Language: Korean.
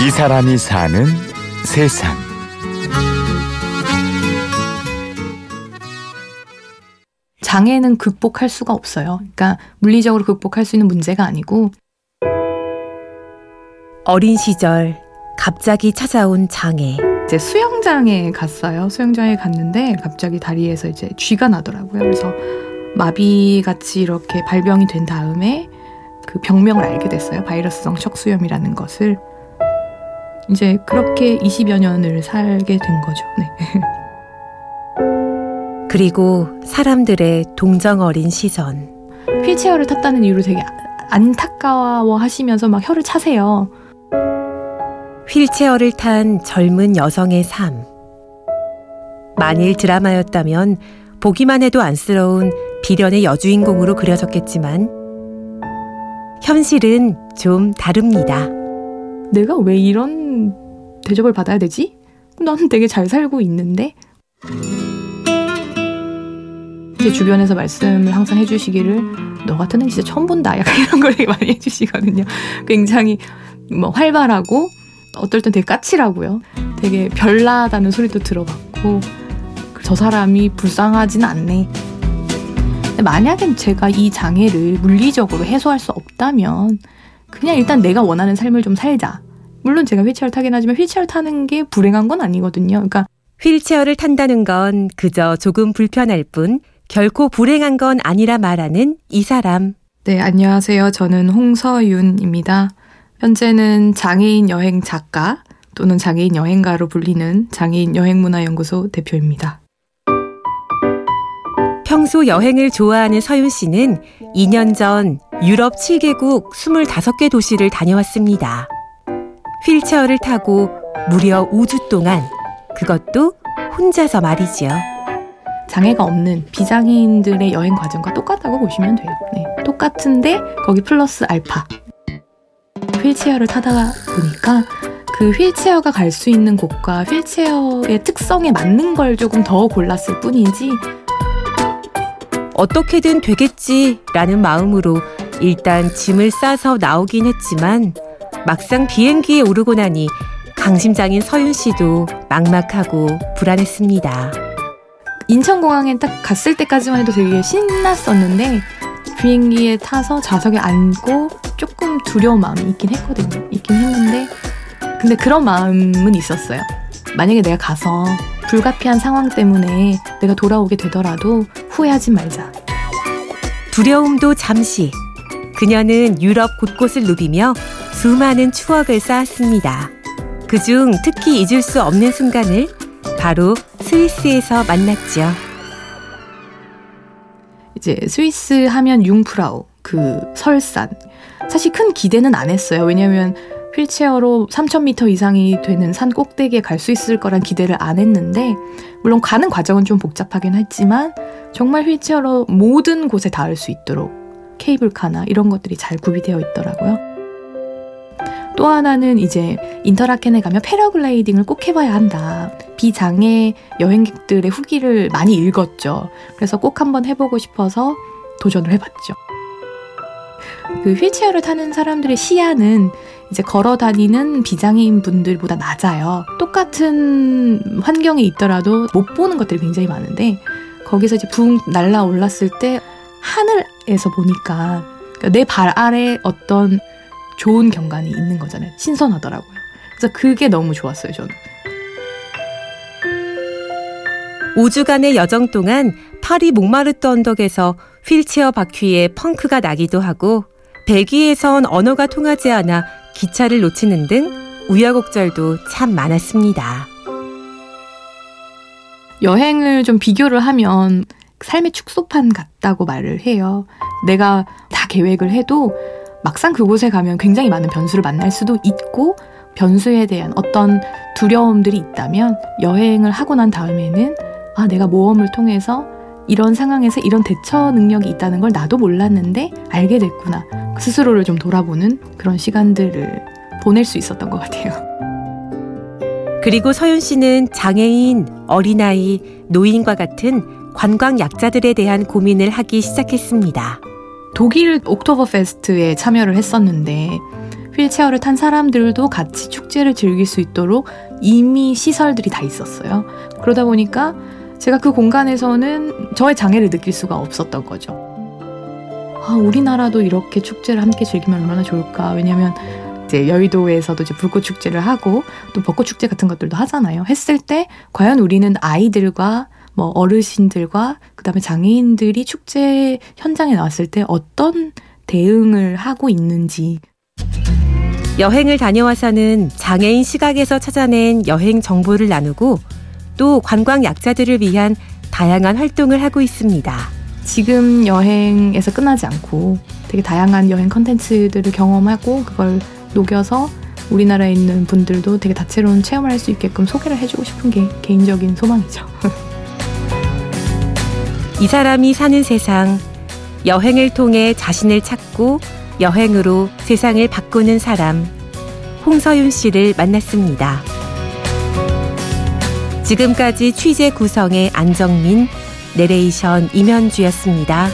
이 사람이 사는 세상. 장애는 극복할 수가 없어요. 그러니까 물리적으로 극복할 수 있는 문제가 아니고 어린 시절 갑자기 찾아온 장애. 이제 수영장에 갔어요. 수영장에 갔는데 갑자기 다리에서 이제 쥐가 나더라고요. 그래서 마비 같이 이렇게 발병이 된 다음에 그 병명을 알게 됐어요. 바이러스성 척수염이라는 것을. 이제 그렇게 20여 년을 살게 된 거죠. 네. 그리고 사람들의 동정 어린 시선. 휠체어를 탔다는 이유로 되게 안타까워 하시면서 막 혀를 차세요. 휠체어를 탄 젊은 여성의 삶. 만일 드라마였다면 보기만 해도 안쓰러운 비련의 여주인공으로 그려졌겠지만 현실은 좀 다릅니다. 내가 왜 이런 대접을 받아야 되지? 나는 되게 잘 살고 있는데 제 주변에서 말씀을 항상 해주시기를 너 같은 애는 진짜 처음 본다 약간 이런 걸 되게 많이 해주시거든요. 굉장히 뭐 활발하고 어떨 땐 되게 까칠하고요. 되게 별나다는 소리도 들어봤고 저 사람이 불쌍하진 않네. 만약에 제가 이 장애를 물리적으로 해소할 수 없다면 그냥 일단 내가 원하는 삶을 좀 살자. 물론 제가 휠체어를 타긴 하지만 휠체어를 타는 게 불행한 건 아니거든요. 그러니까 휠체어를 탄다는 건 그저 조금 불편할 뿐 결코 불행한 건 아니라 말하는 이 사람. 네, 안녕하세요. 저는 홍서윤입니다. 현재는 장애인 여행 작가 또는 장애인 여행가로 불리는 장애인 여행문화연구소 대표입니다. 평소 여행을 좋아하는 서윤 씨는 2년 전 유럽 7개국 25개 도시를 다녀왔습니다. 휠체어를 타고 무려 5주 동안 그것도 혼자서 말이지요. 장애가 없는 비장애인들의 여행 과정과 똑같다고 보시면 돼요. 네, 똑같은데 거기 플러스 알파. 휠체어를 타다 보니까 그 휠체어가 갈 수 있는 곳과 휠체어의 특성에 맞는 걸 조금 더 골랐을 뿐이지 어떻게든 되겠지라는 마음으로 일단 짐을 싸서 나오긴 했지만 막상 비행기에 오르고 나니 강심장인 서윤 씨도 막막하고 불안했습니다. 인천공항에 딱 갔을 때까지만 해도 되게 신났었는데 비행기에 타서 좌석에 앉고 조금 두려운 마음이 있긴 했거든요. 있긴 했는데 근데 그런 마음은 있었어요. 만약에 내가 가서 불가피한 상황 때문에 내가 돌아오게 되더라도 후회하지 말자. 두려움도 잠시. 그녀는 유럽 곳곳을 누비며 수많은 추억을 쌓았습니다. 그중 특히 잊을 수 없는 순간을 바로 스위스에서 만났죠. 이제 스위스 하면 융프라우, 그 설산. 사실 큰 기대는 안 했어요. 왜냐면 휠체어로 3,000m 이상이 되는 산 꼭대기에 갈 수 있을 거란 기대를 안 했는데, 물론 가는 과정은 좀 복잡하긴 했지만, 정말 휠체어로 모든 곳에 닿을 수 있도록 케이블카나 이런 것들이 잘 구비되어 있더라고요. 또 하나는 이제 인터라켄에 가면 패러글라이딩을 꼭 해봐야 한다. 비장애 여행객들의 후기를 많이 읽었죠. 그래서 꼭 한번 해보고 싶어서 도전을 해봤죠. 그 휠체어를 타는 사람들의 시야는 이제 걸어 다니는 비장애인 분들보다 낮아요. 똑같은 환경에 있더라도 못 보는 것들이 굉장히 많은데 거기서 이제 붕 날라 올랐을 때 하늘에서 보니까 그러니까 내발 아래 어떤 좋은 경관이 있는 거잖아요. 신선하더라고요. 그래서 그게 너무 좋았어요, 저는. 5주간의 여정 동안 파리 몽마르트 언덕에서 휠체어 바퀴에 펑크가 나기도 하고 벨기에선 언어가 통하지 않아 기차를 놓치는 등 우여곡절도 참 많았습니다. 여행을 좀 비교를 하면 삶의 축소판 같다고 말을 해요. 내가 다 계획을 해도 막상 그곳에 가면 굉장히 많은 변수를 만날 수도 있고 변수에 대한 어떤 두려움들이 있다면 여행을 하고 난 다음에는 아, 내가 모험을 통해서 이런 상황에서 이런 대처 능력이 있다는 걸 나도 몰랐는데 알게 됐구나. 스스로를 좀 돌아보는 그런 시간들을 보낼 수 있었던 것 같아요. 그리고 서윤 씨는 장애인, 어린아이, 노인과 같은 관광 약자들에 대한 고민을 하기 시작했습니다. 독일 옥토버 페스트에 참여를 했었는데 휠체어를 탄 사람들도 같이 축제를 즐길 수 있도록 이미 시설들이 다 있었어요. 그러다 보니까 제가 그 공간에서는 저의 장애를 느낄 수가 없었던 거죠. 아, 우리나라도 이렇게 축제를 함께 즐기면 얼마나 좋을까. 왜냐면 이제 여의도에서도 이제 불꽃 축제를 하고 또 벚꽃 축제 같은 것들도 하잖아요. 했을 때 과연 우리는 아이들과 뭐 어르신들과 그다음에 장애인들이 축제 현장에 나왔을 때 어떤 대응을 하고 있는지 여행을 다녀와서는 장애인 시각에서 찾아낸 여행 정보를 나누고 또 관광 약자들을 위한 다양한 활동을 하고 있습니다. 지금 여행에서 끝나지 않고 되게 다양한 여행 컨텐츠들을 경험하고 그걸 녹여서 우리나라에 있는 분들도 되게 다채로운 체험을 할 수 있게끔 소개를 해주고 싶은 게 개인적인 소망이죠. 이 사람이 사는 세상, 여행을 통해 자신을 찾고 여행으로 세상을 바꾸는 사람, 홍서윤 씨를 만났습니다. 지금까지 취재 구성의 안정민, 내레이션 임현주였습니다.